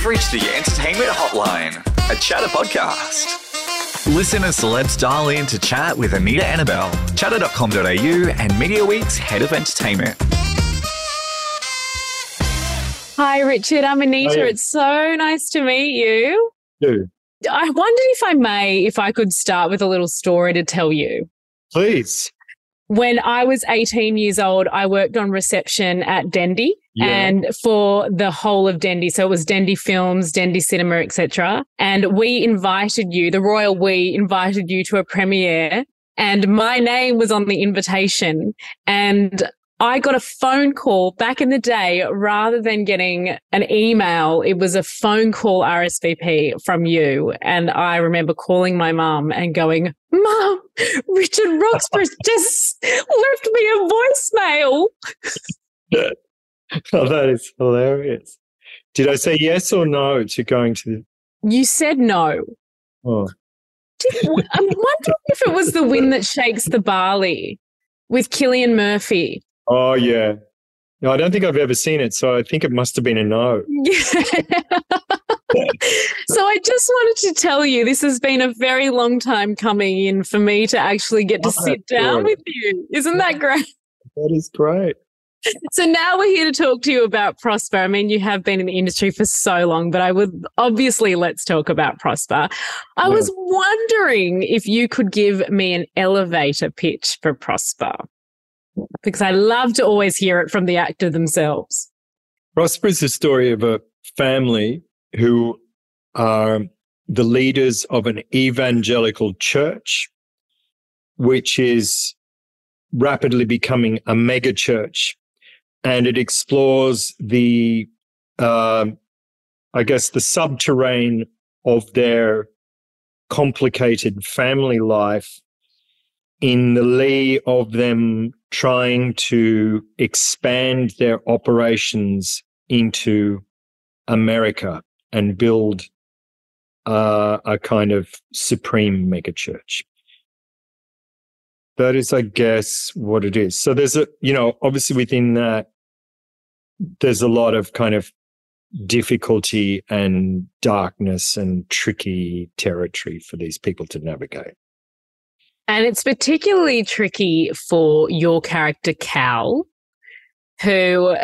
You've reached the Entertainment Hotline, a Chattr podcast. Listen as celebs dial in to chat with Anita Anabel, chattr.com.au, and Mediaweek's head of entertainment. Hi, Richard. I'm Anita. It's so nice to meet you. Do I wondered if I may, if I could start with a little story to tell you. please. When I was 18 years old, I worked on reception at Dendy Yeah. and for the whole of Dendy. So it was Dendy Films, Dendy Cinema, etc. And we invited you, the royal we invited you to a premiere and my name was on the invitation and I got a phone call back in the day rather than getting an email. It was a phone call RSVP from you. And I remember calling my mum and going, Mum, Richard Roxburgh just left me a voicemail. Oh, that is hilarious. Did I say yes or no to going to the? You said no. Oh, Did, I'm wondering if it was the wind that shakes the barley with Cillian Murphy. oh yeah. No, I don't think I've ever seen it, so I think it must have been a no. Yeah. so I just wanted to tell you this has been a very long time coming in for me to actually get to Oh, sit down with you. Isn't that great? That is great. So now we're here to talk to you about Prosper. I mean, you have been in the industry for so long, but I would obviously let's talk about Prosper. I Yeah. was wondering if you could give me an elevator pitch for Prosper. Because I love to always hear it from the actor themselves. Prosper is the story of a family who are the leaders of an evangelical church, which is rapidly becoming a mega church. And it explores the, um I guess, the subterranean of their complicated family life in the lee of them trying to expand their operations into America and build uh, a kind of supreme megachurch. That is, I guess, what it is. So there's a, you know, obviously within that, there's a lot of kind of difficulty and darkness and tricky territory for these people to navigate. And it's particularly tricky for your character, Cal, who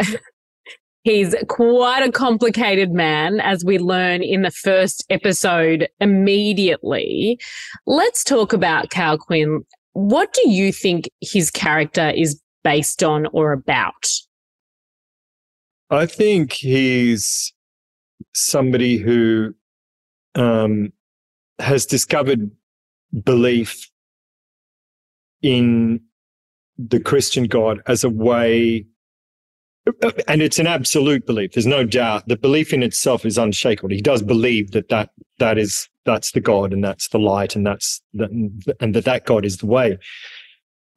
he's quite a complicated man, as we learn in the first episode immediately. Let's talk about Cal Quinn. What do you think his character is based on or about? I think he's somebody who um, has discovered belief in the Christian God as a way, and it's an absolute belief. There's no doubt. The belief in itself is unshakable. He does believe that that that is that's the God and that's the light and that's the, and that that God is the way.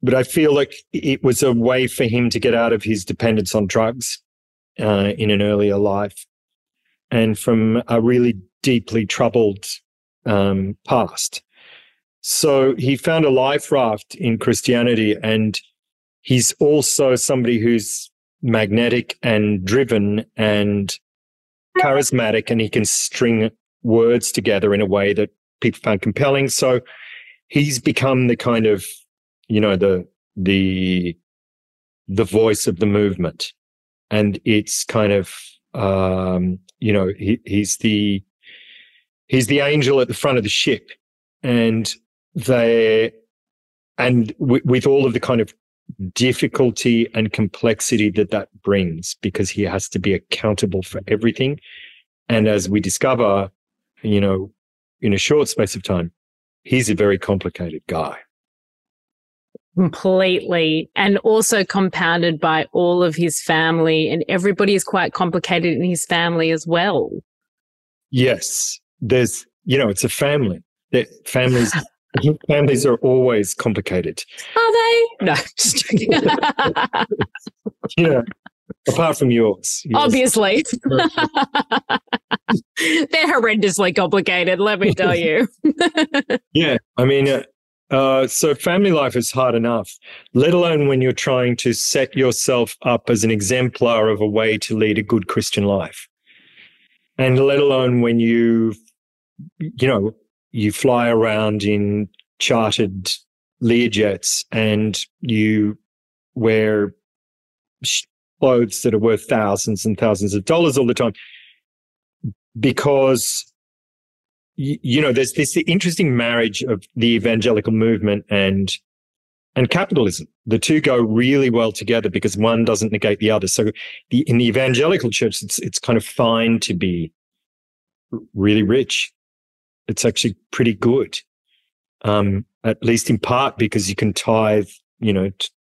But I feel like it was a way for him to get out of his dependence on drugs uh, in an earlier life and from a really deeply troubled um, past. So he found a life raft in Christianity, and he's also somebody who's magnetic and driven and charismatic, and he can string words together in a way that people found compelling. So he's become the kind of, you know, the the the voice of the movement and it's kind of um, you know he, he's the he's the angel at the front of the ship. And they and w- with all of the kind of difficulty and complexity that that brings because he has to be accountable for everything. And as we discover you know in a short space of time he's a very complicated guy Completely. And also compounded by all of his family, and everybody is quite complicated in his family as well. Yes, there's you know it's a family. That families families are always complicated. Are they? No, just joking. Yeah, apart from yours. Obviously. They're horrendously complicated, let me tell you. Yeah, I mean, uh, uh, so family life is hard enough, let alone when you're trying to set yourself up as an exemplar of a way to lead a good Christian life. and let alone when you, you know, you fly around in chartered Learjets and you wear clothes that are worth thousands and thousands of dollars all the time because you know there's this interesting marriage of the evangelical movement and and capitalism. The two go really well together because one doesn't negate the other. So the, in the evangelical church it's it's kind of fine to be really rich. It's actually pretty good um, at least in part because you can tithe you know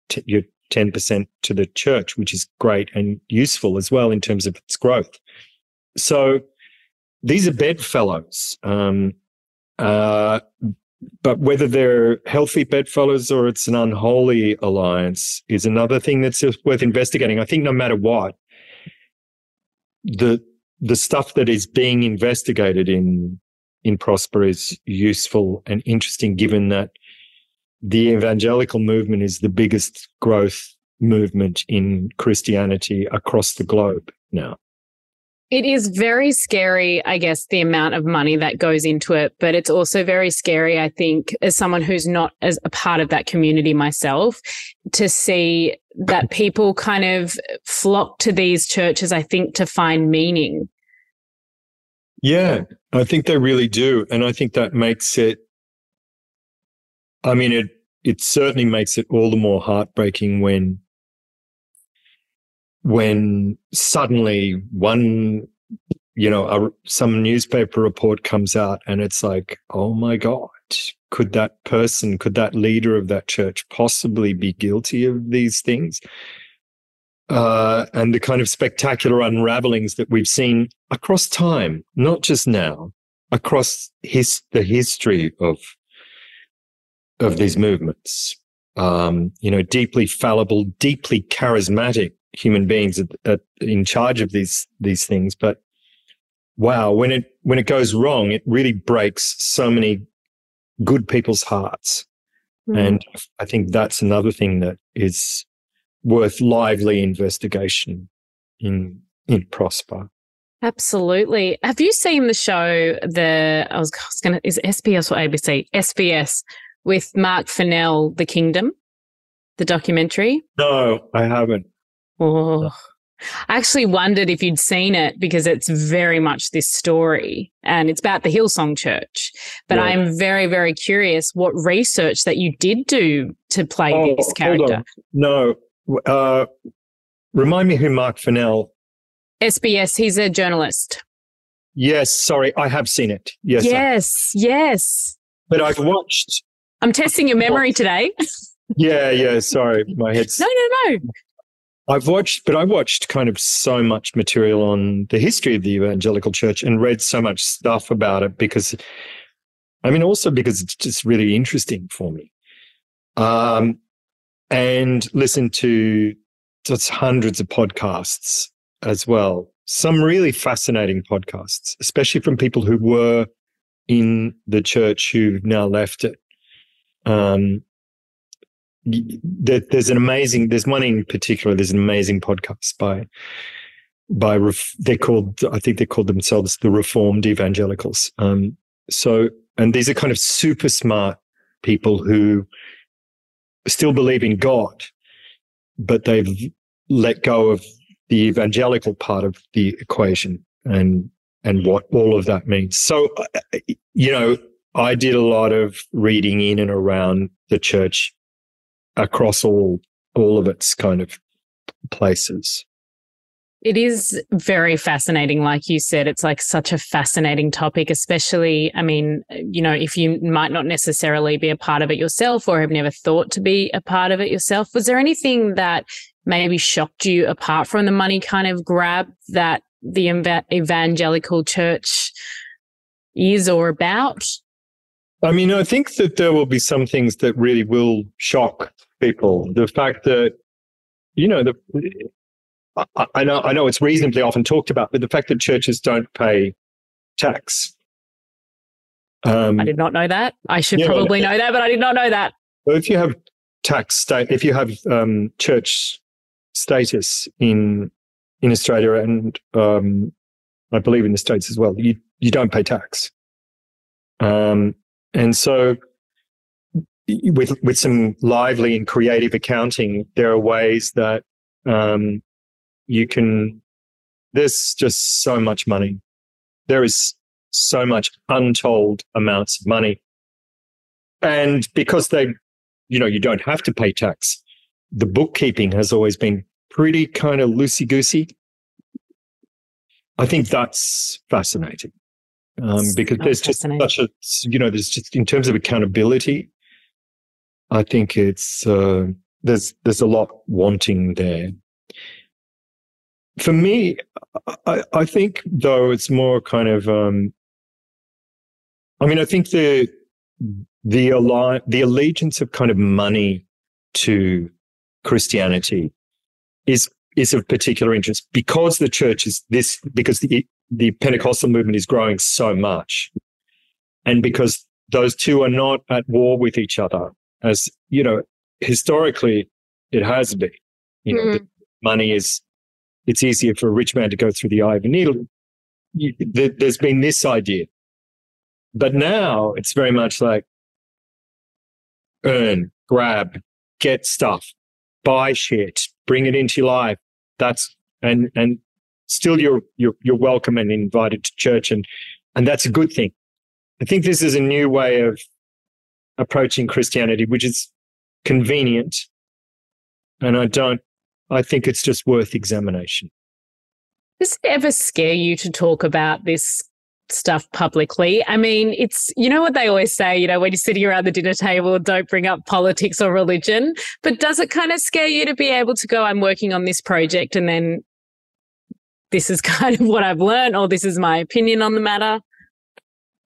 t- your 10% to the church which is great and useful as well in terms of its growth. So these are bedfellows um, uh, but whether they're healthy bedfellows or it's an unholy alliance is another thing that's worth investigating. I think no matter what, the the stuff that is being investigated in in Prosper is useful and interesting, given that the evangelical movement is the biggest growth movement in Christianity across the globe now. It is very scary, I guess, the amount of money that goes into it, but it's also very scary, I think, as someone who's not as a part of that community myself, to see that people kind of flock to these churches, I think, to find meaning. Yeah, I think they really do. And I think that makes it, I mean, it, it certainly makes it all the more heartbreaking when when suddenly one you know a, some newspaper report comes out and it's like oh my god could that person could that leader of that church possibly be guilty of these things? Uh, and the kind of spectacular unravelings that we've seen across time not just now across his, the history of of these movements. Um, you know deeply fallible deeply charismatic human beings at, at, in charge of these these things. But wow, when it when it goes wrong, it really breaks so many good people's hearts. Mm. And I think that's another thing that is worth lively investigation in in Prosper. Absolutely. Have you seen the show? The I was, was going to is SBS or ABC? SBS with Mark Fennell, The Kingdom, the documentary. No, I haven't. Oh, I actually wondered if you'd seen it because it's very much this story and it's about the Hillsong Church. But yeah. I'm very, very curious what research that you did do to play oh, this character. No. Uh, remind me who Mark Fennell. SBS, he's a journalist. Yes, sorry, I have seen it. Yes. Yes, I, yes. But I've watched. I'm testing your memory today. yeah, yeah, sorry. My head's. No, no, no. I've watched, but I watched kind of so much material on the history of the evangelical church and read so much stuff about it because, I mean, also because it's just really interesting for me. Um, and listen to just hundreds of podcasts as well. Some really fascinating podcasts, especially from people who were in the church who've now left it. Um, there's an amazing there's one in particular there's an amazing podcast by by they're called i think they called themselves the reformed evangelicals. Um so and these are kind of super smart people who still believe in god but they've let go of the evangelical part of the equation and and what all of that means. So uh, you know i did a lot of reading in and around the church across all all of its kind of places. It is very fascinating. Like you said, it's like such a fascinating topic, especially, I mean, you know, if you might not necessarily be a part of it yourself or have never thought to be a part of it yourself. Was there anything that maybe shocked you apart from the money kind of grab that the evangelical church is or about? I mean, I think that there will be some things that really will shock people. The fact that, you know, the, I, I know, I know it's reasonably often talked about, but the fact that churches don't pay tax. Um, I did not know that. I should yeah, probably know that, but I did not know that. Well, if you have tax state, if you have um, church status in in Australia and um, I believe in the States as well, you, you don't pay tax. Um, and so with, with some lively and creative accounting, there are ways that, um, you can, there's just so much money. There is so much untold amounts of money. And because they, you know, you don't have to pay tax, the bookkeeping has always been pretty kind of loosey goosey. I think that's fascinating um, because there's just such a, you know, there's just in terms of accountability, I think it's, uh, there's, there's a lot wanting there. For me, I, I think though it's more kind of, um, I mean, I think the, the, alli- the allegiance of kind of money to Christianity is is of particular interest because the church is this because the the Pentecostal movement is growing so much, and because those two are not at war with each other, as you know, historically it has been. You know, mm. money is it's easier for a rich man to go through the eye of a needle. You, there's been this idea, but now it's very much like earn, grab, get stuff, buy shit, bring it into your life. That's and and still you're you're you're welcome and invited to church and and that's a good thing. I think this is a new way of approaching Christianity, which is convenient. And I don't I think it's just worth examination. Does it ever scare you to talk about this stuff publicly. I mean, it's, you know what they always say, you know, when you're sitting around the dinner table, don't bring up politics or religion. But does it kind of scare you to be able to go, I'm working on this project and then this is kind of what I've learned or this is my opinion on the matter?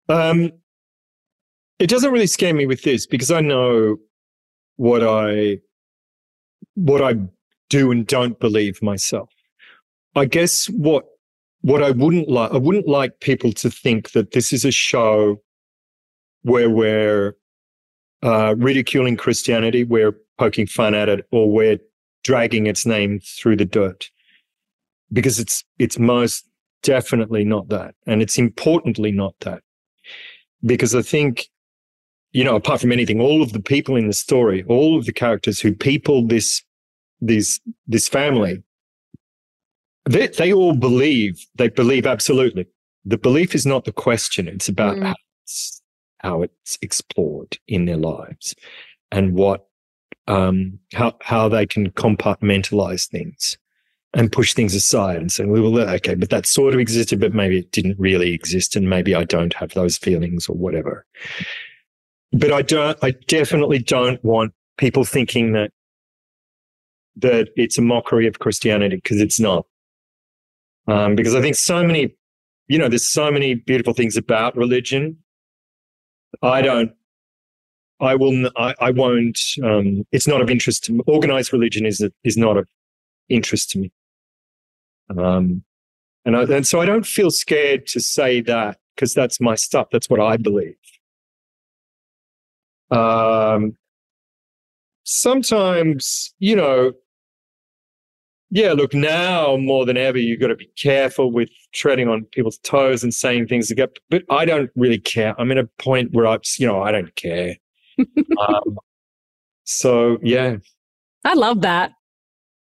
Um, it doesn't really scare me with this because I know what I, what I do and don't believe myself. I guess what what I wouldn't like, I wouldn't like people to think that this is a show where we're uh, ridiculing Christianity, we're poking fun at it, or we're dragging its name through the dirt, because it's it's most definitely not that, and it's importantly not that, because I think, you know, apart from anything, all of the people in the story, all of the characters who people this this this family they, they all believe, they believe absolutely. The belief is not the question. It's about mm. how, it's, how it's explored in their lives and what, um, how, how they can compartmentalize things and push things aside and say, well, okay, but that sort of existed, but maybe it didn't really exist. And maybe I don't have those feelings or whatever. But I don't, I definitely don't want people thinking that, that it's a mockery of Christianity because it's not um, because I think so many, you know, there's so many beautiful things about religion. I don't, I will, I, I won't. Um, it's not of interest to me. Organized religion is is not of interest to me. Um, and I, and so I don't feel scared to say that because that's my stuff. That's what I believe. Um, sometimes, you know, yeah, look, now more than ever, you've got to be careful with treading on people's toes and saying things that get, but I don't really care. I'm in a point where I, you know, I don't care. um, so yeah. I love that.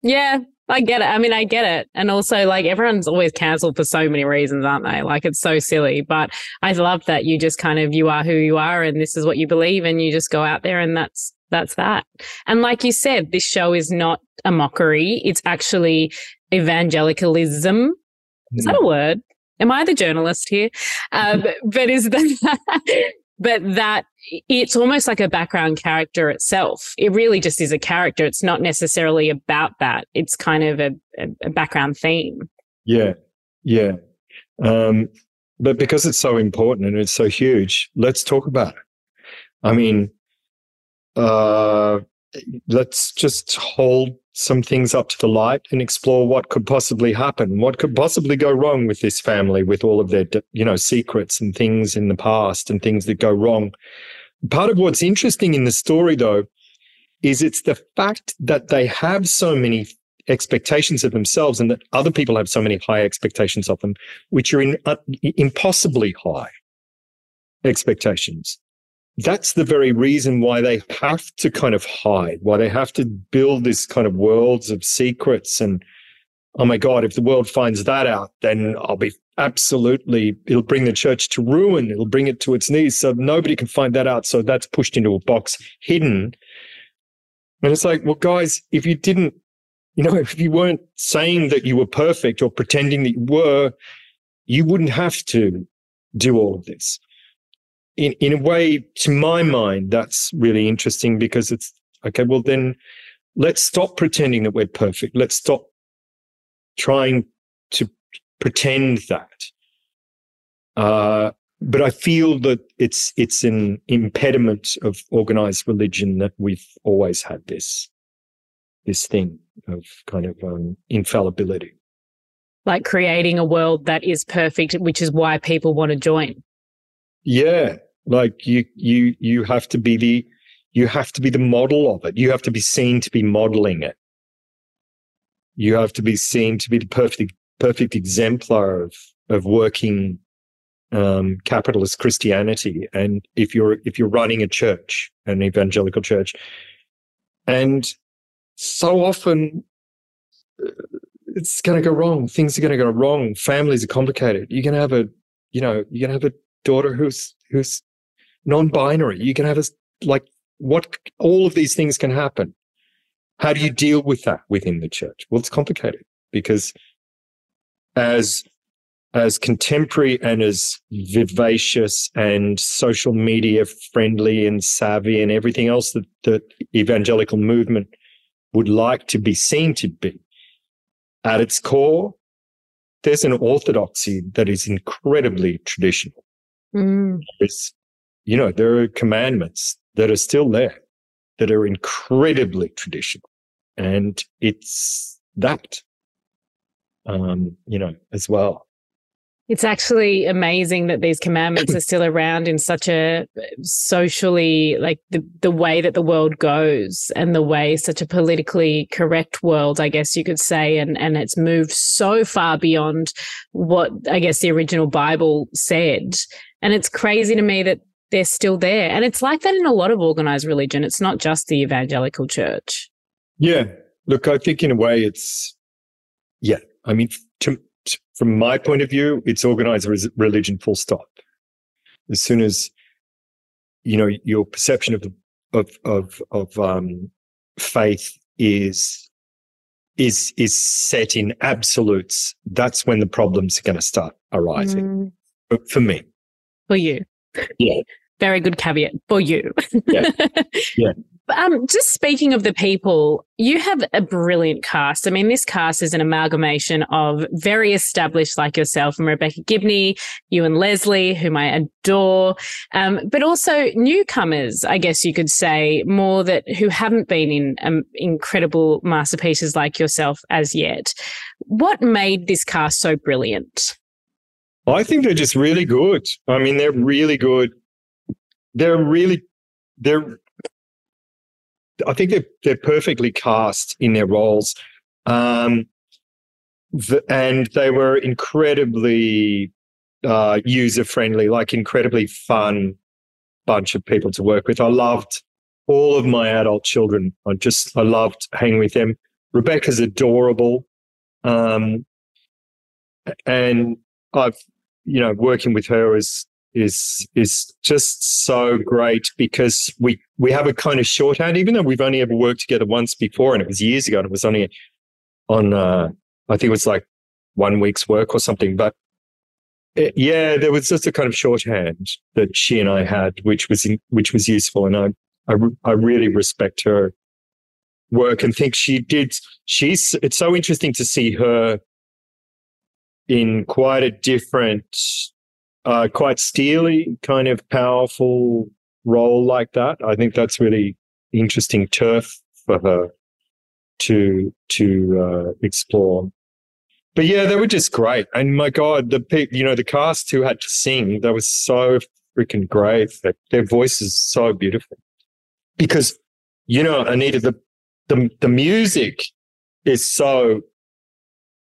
Yeah, I get it. I mean, I get it. And also, like, everyone's always cancelled for so many reasons, aren't they? Like, it's so silly. But I love that you just kind of, you are who you are and this is what you believe and you just go out there and that's, that's that. And like you said, this show is not a mockery. It's actually evangelicalism. Is that a hmm. word? Am I the journalist here? Um, but is that, but that it's almost like a background character itself. It really just is a character. It's not necessarily about that. It's kind of a, a background theme. Yeah. Yeah. Um, but because it's so important and it's so huge, let's talk about it. I mean, uh, let's just hold some things up to the light and explore what could possibly happen what could possibly go wrong with this family with all of their you know secrets and things in the past and things that go wrong part of what's interesting in the story though is it's the fact that they have so many expectations of themselves and that other people have so many high expectations of them, which are in, uh, impossibly high expectations. That's the very reason why they have to kind of hide, why they have to build this kind of worlds of secrets. And oh my God, if the world finds that out, then I'll be absolutely, it'll bring the church to ruin. It'll bring it to its knees. So nobody can find that out. So that's pushed into a box, hidden. And it's like, well, guys, if you didn't you know, if you weren't saying that you were perfect or pretending that you were, you wouldn't have to do all of this. In in a way, to my mind, that's really interesting because it's okay, well then let's stop pretending that we're perfect. Let's stop trying to pretend that. Uh, but I feel that it's it's an impediment of organized religion that we've always had this this thing of kind of um, infallibility. Like creating a world that is perfect, which is why people want to join. Yeah, like you, you, you have to be the, you have to be the model of it. You have to be seen to be modeling it. You have to be seen to be the perfect, perfect exemplar of of working um, capitalist Christianity. And if you're if you're running a church, an evangelical church, and so often uh, it's going to go wrong. Things are going to go wrong. Families are complicated. You're going to have a, you know, you're going to have a daughter who's who's non-binary. You can have a like what all of these things can happen. How do you deal with that within the church? Well, it's complicated because as as contemporary and as vivacious and social media friendly and savvy and everything else that the evangelical movement would like to be seen to be. At its core, there's an orthodoxy that is incredibly traditional. Mm. You know, there are commandments that are still there that are incredibly traditional. And it's that, um, you know, as well. It's actually amazing that these commandments are still around in such a socially like the the way that the world goes and the way such a politically correct world, I guess you could say, and and it's moved so far beyond what I guess the original Bible said. And it's crazy to me that they're still there. And it's like that in a lot of organized religion. It's not just the evangelical church. Yeah. Look, I think in a way it's yeah. I mean, to from my point of view, it's organized religion full stop. As soon as, you know, your perception of, of, of, of, um, faith is, is, is set in absolutes. That's when the problems are going to start arising. Mm. But for me. For you. Yeah. Very good caveat for you. yeah. Yeah. Um, just speaking of the people, you have a brilliant cast. I mean, this cast is an amalgamation of very established, like yourself, and Rebecca Gibney, Ewen Leslie, whom I adore, um, but also newcomers, I guess you could say, more that who haven't been in um, incredible masterpieces like yourself as yet. What made this cast so brilliant? I think they're just really good. I mean, they're really good. They're really they're I think they're they're perfectly cast in their roles, um, the, and they were incredibly uh, user friendly, like incredibly fun bunch of people to work with. I loved all of my adult children. I just I loved hanging with them. Rebecca's adorable, um, and I've you know working with her is is is just so great because we we have a kind of shorthand, even though we've only ever worked together once before, and it was years ago, and it was only on uh, I think it was like one week's work or something. But it, yeah, there was just a kind of shorthand that she and I had, which was in, which was useful, and I, I I really respect her work and think she did. She's it's so interesting to see her in quite a different uh, quite steely, kind of powerful role like that. I think that's really interesting turf for her to to uh, explore. But yeah, they were just great. And my God, the you know the cast who had to sing, they were so freaking great. Their voices so beautiful. Because you know, Anita, the the the music is so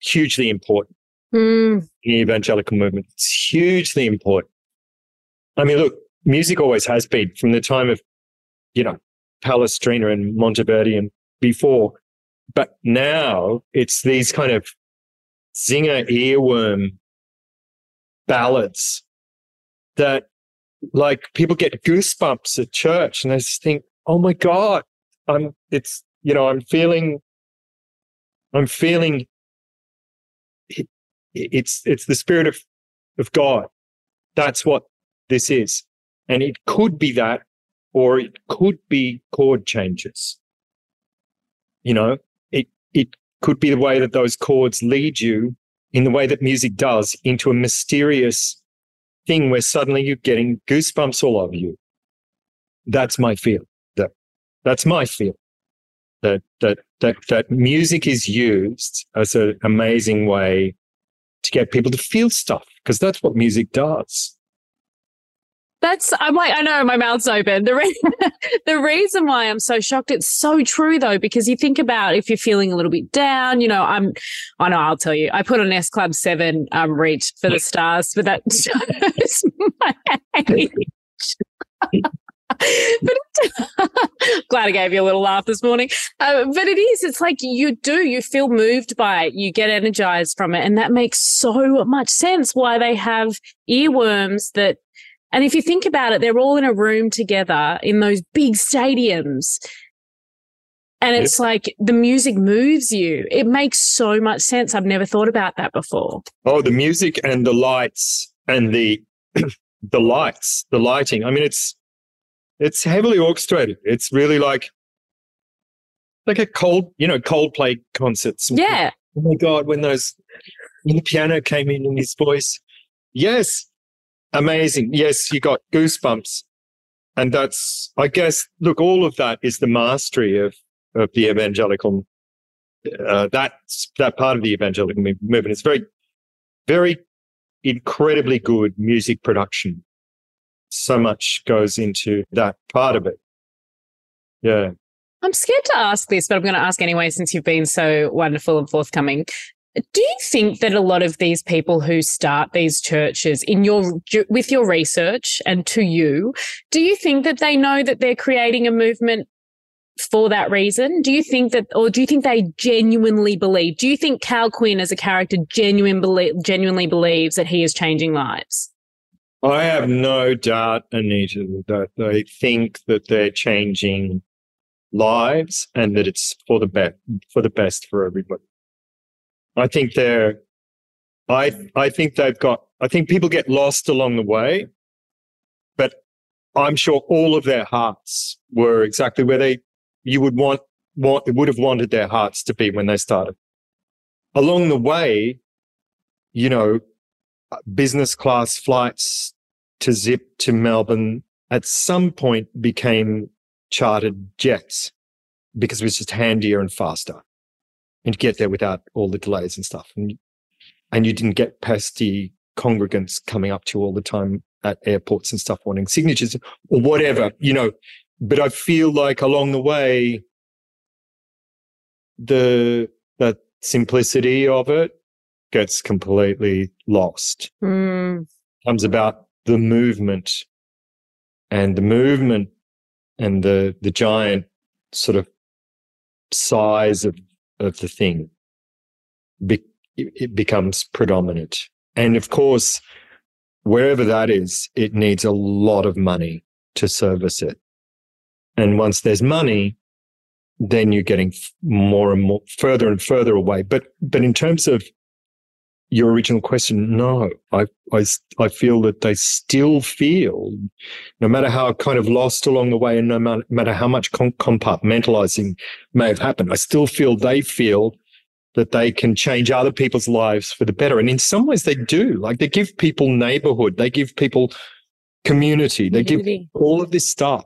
hugely important Mm, in the evangelical movement. It's hugely important. I mean, look, music always has been from the time of, you know, Palestrina and Monteverdi and before. But now it's these kind of zinger earworm ballads that like people get goosebumps at church and they just think, oh my God, I'm, it's, you know, I'm feeling, I'm feeling it's, it's the spirit of, of God. That's what this is. And it could be that, or it could be chord changes. You know, it, it could be the way that those chords lead you in the way that music does into a mysterious thing where suddenly you're getting goosebumps all over you. That's my feel. That, that's my feel. That, that, that, that music is used as an amazing way to get people to feel stuff because that's what music does. That's I'm like I know my mouth's open. The re- the reason why I'm so shocked it's so true though because you think about if you're feeling a little bit down, you know, I'm I know I'll tell you. I put on S Club 7 um reach for the stars but that shows my age. but glad I gave you a little laugh this morning. Uh, but it is, it's like you do, you feel moved by it, you get energized from it. And that makes so much sense why they have earworms that and if you think about it, they're all in a room together in those big stadiums. And it's yep. like the music moves you. It makes so much sense. I've never thought about that before. Oh, the music and the lights and the the lights, the lighting. I mean, it's it's heavily orchestrated. It's really like like a cold, you know, Coldplay concerts. Yeah. Oh my God, when those when the piano came in in his voice. Yes, Amazing. Yes, you got goosebumps. And that's, I guess, look, all of that is the mastery of, of the evangelical, uh, that's that part of the evangelical movement. It's very, very incredibly good music production. So much goes into that part of it. Yeah. I'm scared to ask this, but I'm going to ask anyway since you've been so wonderful and forthcoming. Do you think that a lot of these people who start these churches in your with your research and to you, do you think that they know that they're creating a movement for that reason? Do you think that, or do you think they genuinely believe? Do you think Cal Quinn as a character genuinely believes that he is changing lives? I have no doubt, Anita, that they think that they're changing lives and that it's for the best for the best for everybody. I think they're, I, I think they've got, I think people get lost along the way, but I'm sure all of their hearts were exactly where they, you would want, want, would have wanted their hearts to be when they started. Along the way, you know, business class flights to Zip to Melbourne at some point became chartered jets because it was just handier and faster and get there without all the delays and stuff. And, and you didn't get pesty congregants coming up to you all the time at airports and stuff wanting signatures or whatever, you know. But I feel like along the way, the that simplicity of it gets completely lost. Mm. Comes about the movement and the movement and the the giant sort of size of of the thing be- it becomes predominant. And of course, wherever that is, it needs a lot of money to service it. And once there's money, then you're getting more and more further and further away. But, but in terms of your original question, no, I, I, I feel that they still feel, no matter how kind of lost along the way and no matter how much compartmentalizing may have happened, I still feel they feel that they can change other people's lives for the better. And in some ways they do, like they give people neighborhood, they give people community, they give all of this stuff.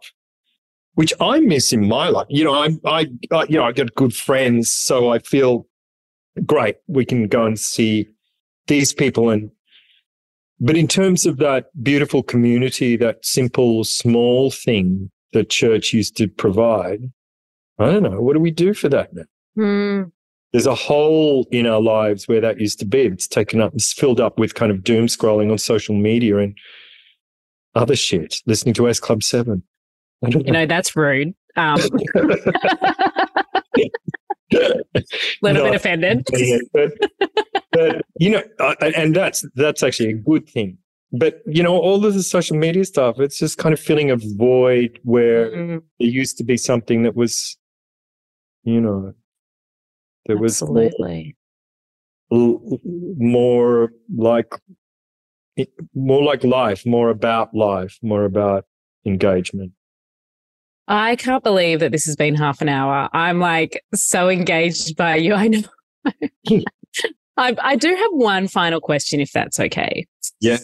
Which I miss in my life. You know, I, I, I you know, I got good friends, so I feel great. We can go and see these people and but in terms of that beautiful community that simple small thing the church used to provide i don't know what do we do for that now mm. there's a hole in our lives where that used to be. It's taken up, it's filled up with kind of doom scrolling on social media and other shit, listening to S Club 7. You know, that's rude. Um, little No, bit offended. but, you know, uh, and that's that's actually a good thing. But you know, all of the social media stuff, it's just kind of filling a void where Mm, there used to be something that was, you know, there was more, absolutely. more like more like life, more about life, more about engagement. I can't believe that this has been half an hour. I'm like so engaged by you. I know. I, I do have one final question, if that's okay. Yeah.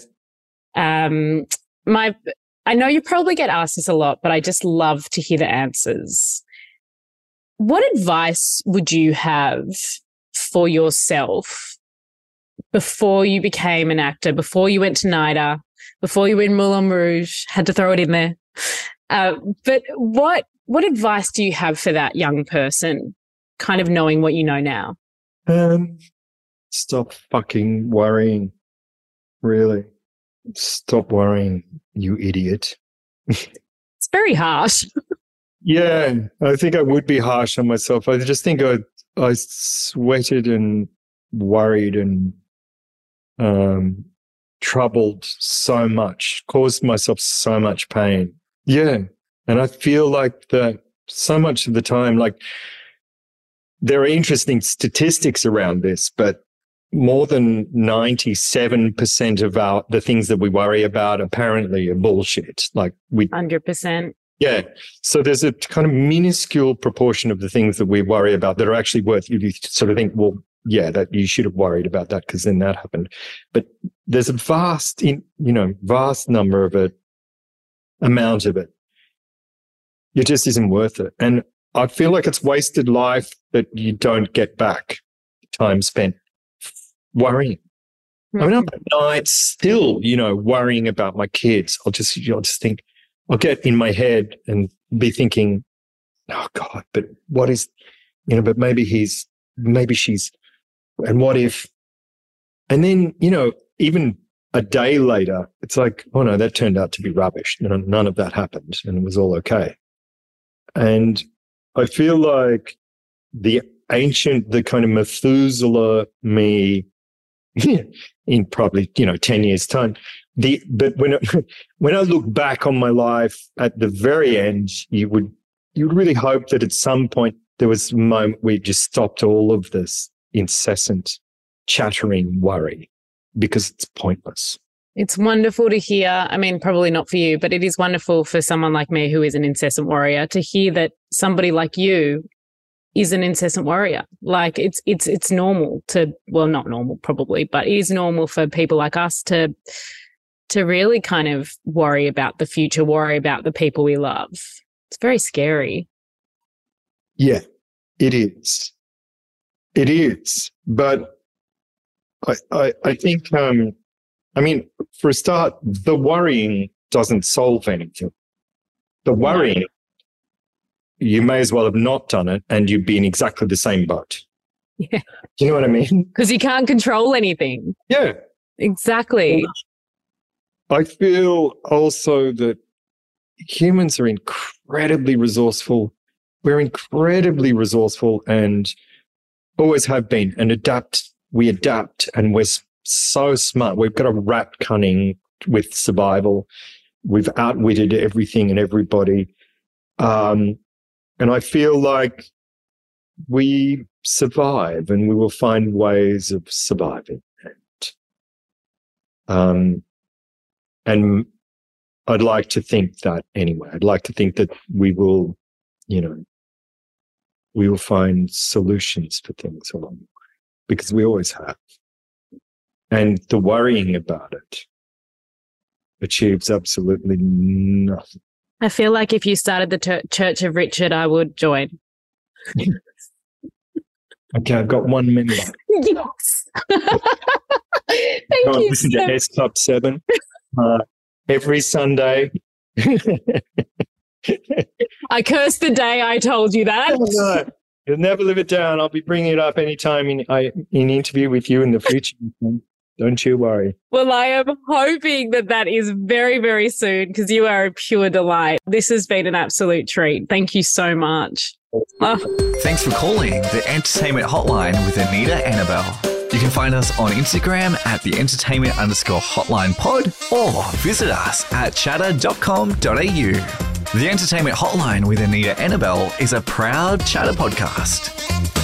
Um, my, I know you probably get asked this a lot, but I just love to hear the answers. What advice would you have for yourself before you became an actor, before you went to NIDA, before you were in Moulin Rouge? Had to throw it in there. Uh, but what what advice do you have for that young person, kind of knowing what you know now? Um, stop fucking worrying. Really, stop worrying, you idiot. It's very harsh. Yeah, I think I would be harsh on myself. I just think I I sweated and worried and um troubled so much, caused myself so much pain. Yeah. And I feel like that so much of the time, like there are interesting statistics around this, but more than 97% of our the things that we worry about apparently are bullshit. Like we 100%. yeah. So there's a kind of minuscule proportion of the things that we worry about that are actually worth you sort of think, well, yeah, that you should have worried about that because then that happened. But there's a vast, in, you know, vast number of it, amount of it. It just isn't worth it. And I feel like it's wasted life that you don't get back time spent worrying. I mean, I'm hmm. at night still, you know, worrying about my kids. I'll just, I'll just think, I'll get in my head and be thinking, oh God, but what is, you know, but maybe he's, maybe she's, and what if, and then, you know, even a day later, it's like, oh no, that turned out to be rubbish. None, none of that happened and it was all okay. And I feel like the ancient, the kind of Methuselah me in probably, you know, 10 years time, the, but when, when I look back on my life at the very end, you would, you would really hope that at some point there was a moment you just stopped all of this incessant chattering worry because it's pointless. It's wonderful to hear. I mean, probably not for you, but it is wonderful for someone like me who is an incessant warrior to hear that somebody like you is an incessant warrior. Like it's it's it's normal to well, not normal probably, but it is normal for people like us to to really kind of worry about the future, worry about the people we love. It's very scary. Yeah, it is. It is. But I, I, I think, um, I mean, for a start, the worrying doesn't solve anything. The worrying, you may as well have not done it and you'd be in exactly the same boat. Yeah. Do you know what I mean? Because you can't control anything. Yeah. Exactly. I feel also that humans are incredibly resourceful. We're incredibly resourceful and always have been and adapt. We adapt and we're so smart. We've got a rat cunning with survival. We've outwitted everything and everybody. Um, and I feel like we survive and we will find ways of surviving. And, um, and I'd like to think that anyway. I'd like to think that we will, you know, we will find solutions for things along the way because we always have. And the worrying about it achieves absolutely nothing. I feel like if you started the Tur- Church of Richard, I would join. Okay, I've got one member. Yes. Thank Go you. listen so- to S Club 7 uh, every Sunday. I cursed the day I told you that. No, You'll never live it down. I'll be bringing it up anytime in I in interview with you in the future. Don't you worry. Well, I am hoping that that is very, very soon because you are a pure delight. This has been an absolute treat. Thank you so much. Oh. Thanks for calling the Entertainment Hotline with Anita Anabel. You can find us on Instagram at the entertainment underscore hotline pod or visit us at chattr.com.au. The Entertainment Hotline with Anita Anabel is a proud Chattr podcast.